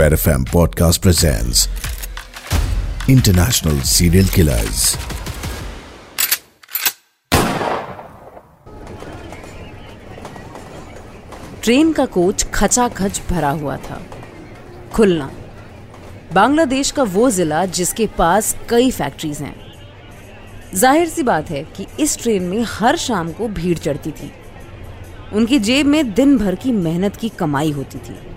Red FM podcast presents International Serial Killers. Train का coach खचाखच भरा हुआ था। खुलना। बांग्लादेश का वो जिला जिसके पास कई फैक्ट्रीज हैं। ज़ाहिर सी बात है कि इस ट्रेन में हर शाम को भीड़ चढ़ती थी। उनकी जेब में दिन भर की मेहनत की कमाई होती थी।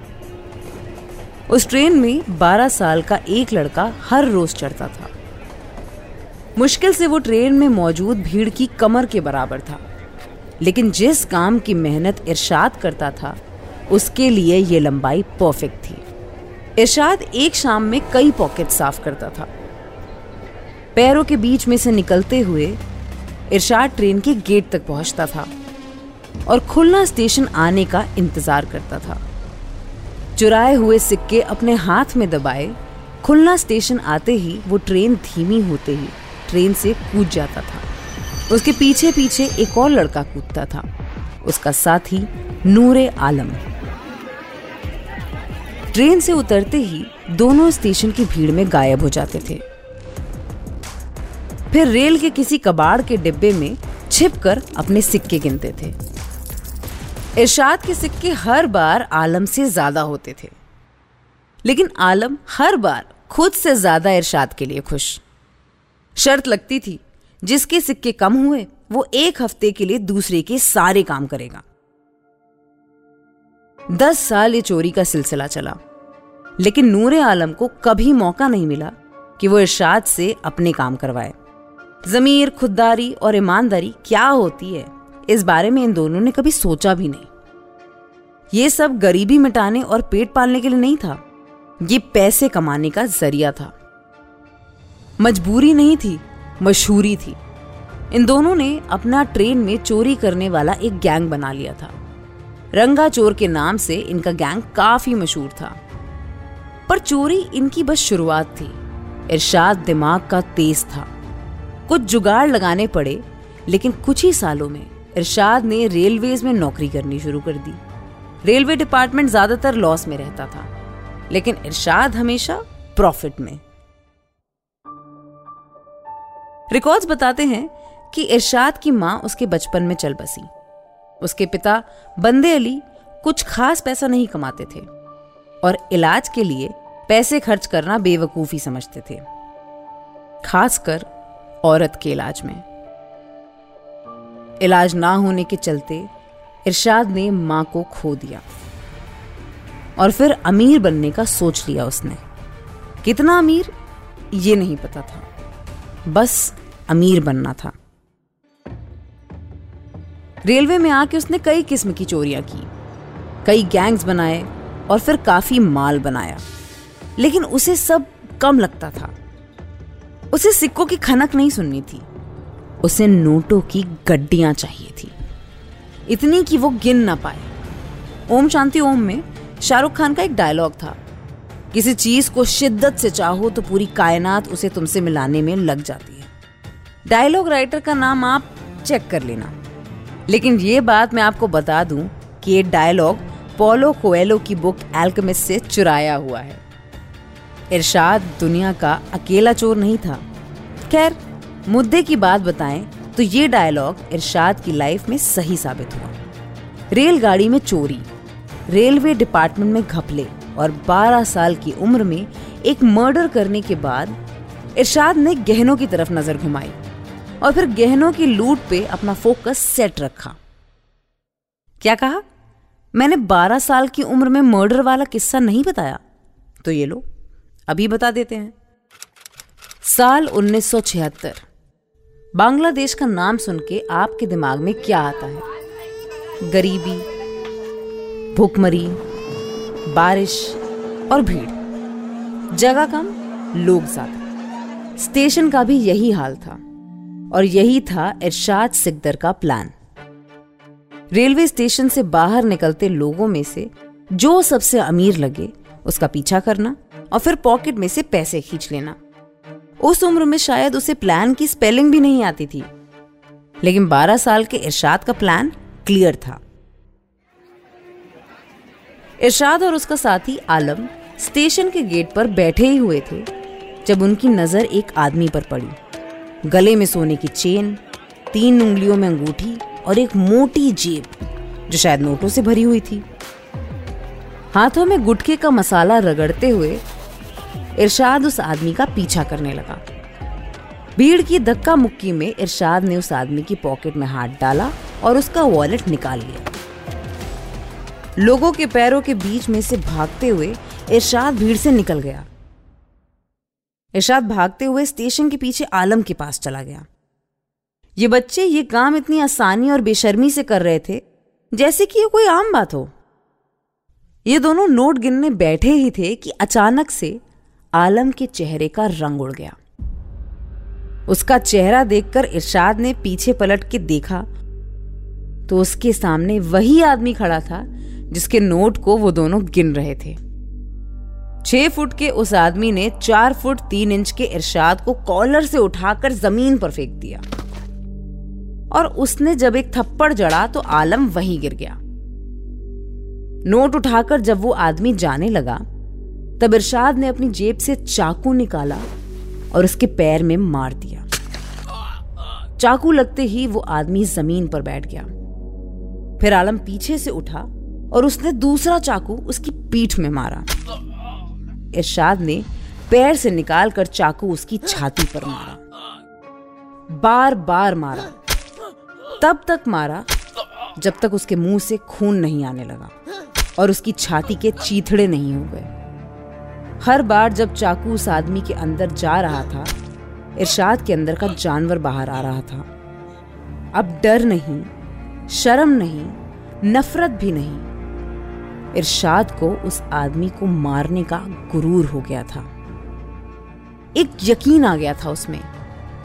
उस ट्रेन में 12 साल का एक लड़का हर रोज चढ़ता था। मुश्किल से वो ट्रेन में मौजूद भीड़ की कमर के बराबर था। लेकिन जिस काम की मेहनत इरशाद करता था, उसके लिए ये लंबाई परफेक्ट थी। इरशाद एक शाम में कई पॉकेट साफ़ करता था। पैरों के बीच में से निकलते हुए इरशाद ट्रेन के गेट तक पहुँचता था और खुलना स्टेशन आने का इंतज़ार करता था। चुराए हुए सिक्के अपने हाथ में दबाए, खुलना स्टेशन आते ही वो ट्रेन धीमी होते ही ट्रेन से कूद जाता था। उसके पीछे पीछे एक और लड़का कूदता था। उसका साथी नूरे आलम। ट्रेन से उतरते ही दोनों स्टेशन की भीड़ में गायब हो जाते थे। फिर रेल के किसी कबाड़ के डिब्बे में छिपकर अपने सिक्के गिनते थे। इरशाद के सिक्के हर बार आलम से ज़्यादा होते थे। लेकिन आलम हर बार खुद से ज़्यादा इरशाद के लिए खुश। शर्त लगती थी, जिसके सिक्के कम हुए, वो एक हफ़्ते के लिए दूसरे के सारे काम करेगा। दस साल ये चोरी का सिलसिला चला। लेकिन नूरे आलम को कभी मौका नहीं मिला कि वो इरशाद से अपने काम करवाए। जमीर, खुददारी और ईमानदारी क्या होती है? इस बारे में इन दोनों ने कभी सोचा भी नहीं। ये सब गरीबी मिटाने और पेट पालने के लिए नहीं था। ये पैसे कमाने का ज़रिया था। मजबूरी नहीं थी, मशहूरी थी। इन दोनों ने अपना ट्रेन में चोरी करने वाला एक गैंग बना लिया था। रंगा चोर के नाम से इनका गैंग काफ़ी मशहूर था। पर चोरी इनकी बस शुरुआत थी। इरशाद दिमाग का तेज था। कुछ जुगाड़ लगाने पड़े, लेकिन कुछ ही सालों में इरशाद ने रेलवेज में नौकरी करनी शुरू कर दी। रेलवे डिपार्टमेंट ज़्यादातर लॉस में रहता था, लेकिन इरशाद हमेशा प्रॉफिट में। रिकॉर्ड्स बताते हैं कि इरशाद की माँ उसके बचपन में चल बसी। उसके पिता बंदे अली कुछ खास पैसा नहीं कमाते थे और इलाज के लिए पैसे खर्च करना बेवकूफ़ी समझते थे, खासकर औरत के इलाज में। इलाज ना होने के चलते इरशाद ने माँ को खो दिया और फिर अमीर बनने का सोच लिया उसने। कितना अमीर? ये नहीं पता था। बस अमीर बनना था। रेलवे में आके उसने कई किस्म की चोरियाँ की। कई गैंग्स बनाए और फिर काफ़ी माल बनाया। लेकिन उसे सब कम लगता था। उसे सिक्कों की खनक नहीं सुननी थी। उसे नोटों की गड्डियाँ चाहिए थी। इतनी कि वो गिन ना पाए। ओम शांति ओम में शाहरुख खान का एक डायलॉग था। किसी चीज़ को शिद्दत से चाहो तो पूरी कायनात उसे तुमसे मिलाने में लग जाती है। डायलॉग राइटर का नाम आप चेक कर लेना। लेकिन ये बात मैं आपको बता दूँ कि ये डायलॉग पोलो कोएलो की बुक एल्कमिस्ट से चुराया हुआ है। इरशाद दुनिया का अकेला चोर नहीं था। खैर मुद्दे की बात बताएँ तो ये डायलॉग इरशाद की लाइफ में सही साबित हुआ। रेलगाड़ी में चोरी रेलवे डिपार्टमेंट में घपले और 12 साल की उम्र में एक मर्डर करने के बाद इरशाद ने गहनों की तरफ़ नज़र घुमाई और फिर गहनों की लूट पे अपना फोकस सेट रखा। क्या कहा? मैंने 12 साल की उम्र में मर्डर वाला किस्सा नहीं बताया। तो ये लो, अभी बता देते हैं। साल 1976 बांग्लादेश का नाम सुन के आपके दिमाग में क्या आता है? गरीबी, भूखमरी, बारिश और भीड़। जगह कम, लोग ज़्यादा। स्टेशन का भी यही हाल था और यही था इरशाद सिकदर का प्लान। रेलवे स्टेशन से बाहर निकलते लोगों में से जो सबसे अमीर लगे, उसका पीछा करना और फिर पॉकेट में से पैसे खींच लेना। उस उम्र में शायद उसे प्लान की स्पेलिंग भी नहीं आती थी। लेकिन 12 साल के इरशाद का प्लान क्लियर था। इरशाद और उसका साथी आलम स्टेशन के गेट पर बैठे ही हुए थे, जब उनकी नज़र एक आदमी पर पड़ी। गले में सोने की चेन, तीन उंगलियों में अंगूठी और एक मोटी जेब, जो शायद नोटों से भरी हुई थी। हाथों में गुटके का मसाला रगड़ते हुए इरशाद उस आदमी का पीछा करने लगा। भीड़ की धक्का मुक्की में इरशाद ने उस आदमी की पॉकेट में हाथ डाला और उसका वॉलेट निकाल लिया। लोगों के पैरों के बीच में से भागते हुए इरशाद भीड़ से निकल गया। इरशाद भागते हुए स्टेशन के पीछे आलम के पास चला गया। ये बच्चे ये काम इतनी आसानी और बेशर्मी से कर रहे थे, जैसे कि ये कोई आम बात हो। ये दोनों नोट गिनने बैठे ही थे कि अचानक से आलम के चेहरे का रंग उड़ गया। उसका चेहरा देखकर इरशाद ने पीछे पलट के देखा तो उसके सामने वही आदमी खड़ा था, जिसके नोट को वो दोनों गिन रहे थे। छह फुट के उस आदमी ने चार फुट तीन इंच के इरशाद को कॉलर से उठाकर ज़मीन पर फेंक दिया। और उसने जब एक थप्पड़ जड़ा तो आलम वहीं गिर गया। नोट उठाकर जब वो आदमी जाने लगा तब इरशाद ने अपनी जेब से चाकू निकाला और उसके पैर में मार दिया। चाकू लगते ही वो आदमी ज़मीन पर बैठ गया। फिर आलम पीछे से उठा और उसने दूसरा चाकू उसकी पीठ में मारा। इरशाद ने पैर से निकालकर चाकू उसकी छाती पर मारा। बार बार मारा। तब तक मारा जब तक उसके मुँह से खून नहीं आने लगा और उसकी छाती के चीथड़े नहीं हो गए। हर बार जब चाकू उस आदमी के अंदर जा रहा था, इरशाद के अंदर का जानवर बाहर आ रहा था। अब डर नहीं, शर्म नहीं, नफरत भी नहीं। इरशाद को उस आदमी को मारने का गुरूर हो गया था। एक यकीन आ गया था उसमें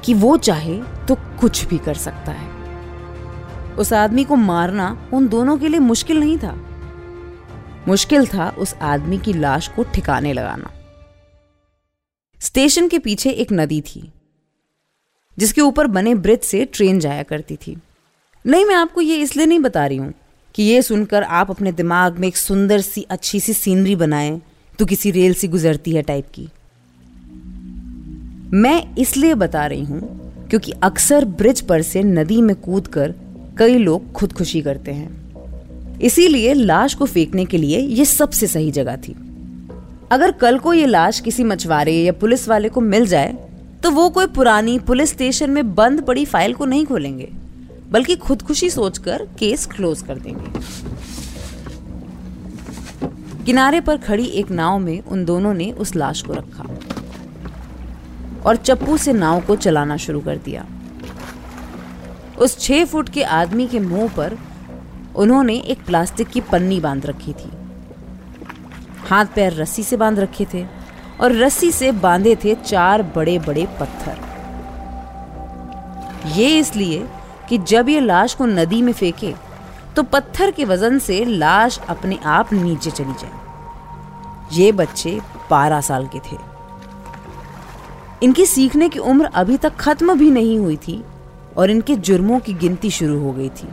कि वो चाहे तो कुछ भी कर सकता है। उस आदमी को मारना उन दोनों के लिए मुश्किल नहीं था। मुश्किल था उस आदमी की लाश को ठिकाने लगाना। स्टेशन के पीछे एक नदी थी, जिसके ऊपर बने ब्रिज से ट्रेन जाया करती थी। नहीं, मैं आपको ये इसलिए नहीं बता रही हूँ कि ये सुनकर आप अपने दिमाग में एक सुंदर सी, अच्छी सी सीनरी बनाएँ तो किसी रेल सी गुजरती है टाइप की। मैं इसलिए बता रही हूँ क्योंकि अक्सर ब्रिज पर से नदी में कूदकर कई लोग खुदकुशी करते हैं। इसीलिए लाश को फेंकने के लिए ये सबसे सही जगह थी। अगर कल को ये लाश किसी मछुआरे या पुलिस वाले को मिल जाए तो वो कोई पुरानी पुलिस स्टेशन में बंद पड़ी फ़ाइल को नहीं खोलेंगे, बल्कि खुदकुशी सोचकर केस क्लोज कर देंगे। किनारे पर खड़ी एक नाव में उन दोनों ने उस लाश को रखा और चप्पू से नाव को चलाना शुरू कर दिया। उस छह फुट के आदमी के मुँह पर उन्होंने एक प्लास्टिक की पन्नी बाँध रखी थी। हाथ पैर रस्सी से बाँध रखे थे और रस्सी से बांधे थे चार बड़े बड़े पत्थर। ये इसलिए कि जब ये लाश को नदी में फेंके तो पत्थर के वज़न से लाश अपने आप नीचे चली जाए। ये बच्चे बारह साल के थे। इनकी सीखने की उम्र अभी तक खत्म भी नहीं हुई थी और इनके जुर्मों की गिनती शुरू हो गई थी।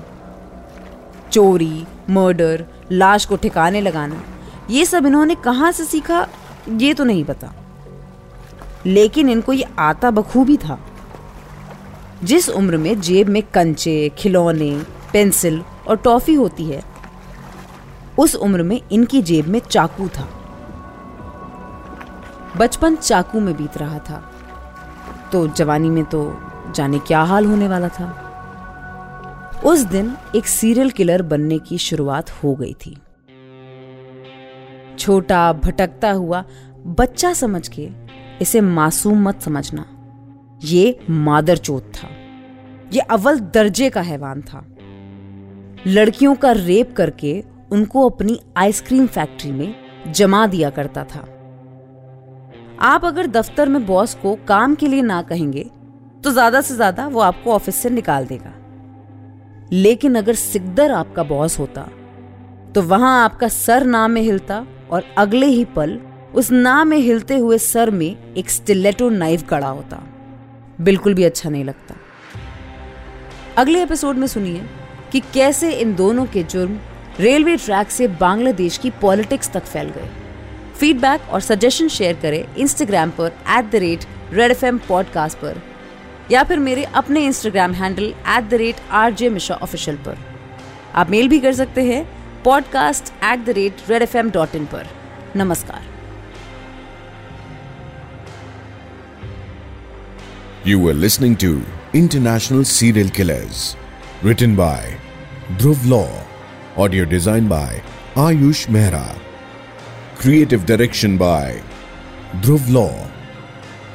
चोरी मर्डर लाश को ठिकाने लगाना, ये सब इन्होंने कहाँ से सीखा? ये तो नहीं पता। लेकिन इनको ये आता बखूबी था। जिस उम्र में जेब में कंचे, खिलौने, पेंसिल और टॉफी होती है, उस उम्र में इनकी जेब में चाकू था। बचपन चाकू में बीत रहा था। तो जवानी में तो जाने क्या हाल होने वाला था। उस दिन एक सीरियल किलर बनने की शुरुआत हो गई थी। छोटा, भटकता हुआ, बच्चा समझ के इसे मासूम मत समझना। ये मादर चोत था। ये अव्वल दर्जे का हैवान था। लड़कियों का रेप करके उनको अपनी आइसक्रीम फैक्ट्री में जमा दिया करता था। आप अगर दफ्तर में बॉस को काम के लिए ना कहेंगे तो ज़्यादा से ज़्यादा वो आपको ऑफ़िस से निकाल देगा। लेकिन अगर सिकदर आपका बॉस होता तो वहाँ आपका सर नाम में हिलता और अगले ही पल उस नाम में हिलते हुए सर में एक स्टिलेटो नाइफ गड़ा होता। बिल्कुल भी अच्छा नहीं लगता। अगले एपिसोड में सुनिए कि कैसे इन दोनों के जुर्म रेलवे ट्रैक से बांग्लादेश की पॉलिटिक्स तक फैल गए। फीडबैक और सजेशन शेयर करें इंस्टाग्राम पर at the rate Red F M podcast पर। या फिर मेरे अपने Instagram handle at the rate R J Mishra official पर। आप मेल भी कर सकते हैं podcast at the rate Red F M dot in पर। नमस्कार। You are listening to International Serial Killers written by Dhruv Law audio design by Ayush Mehra creative direction by Dhruv Law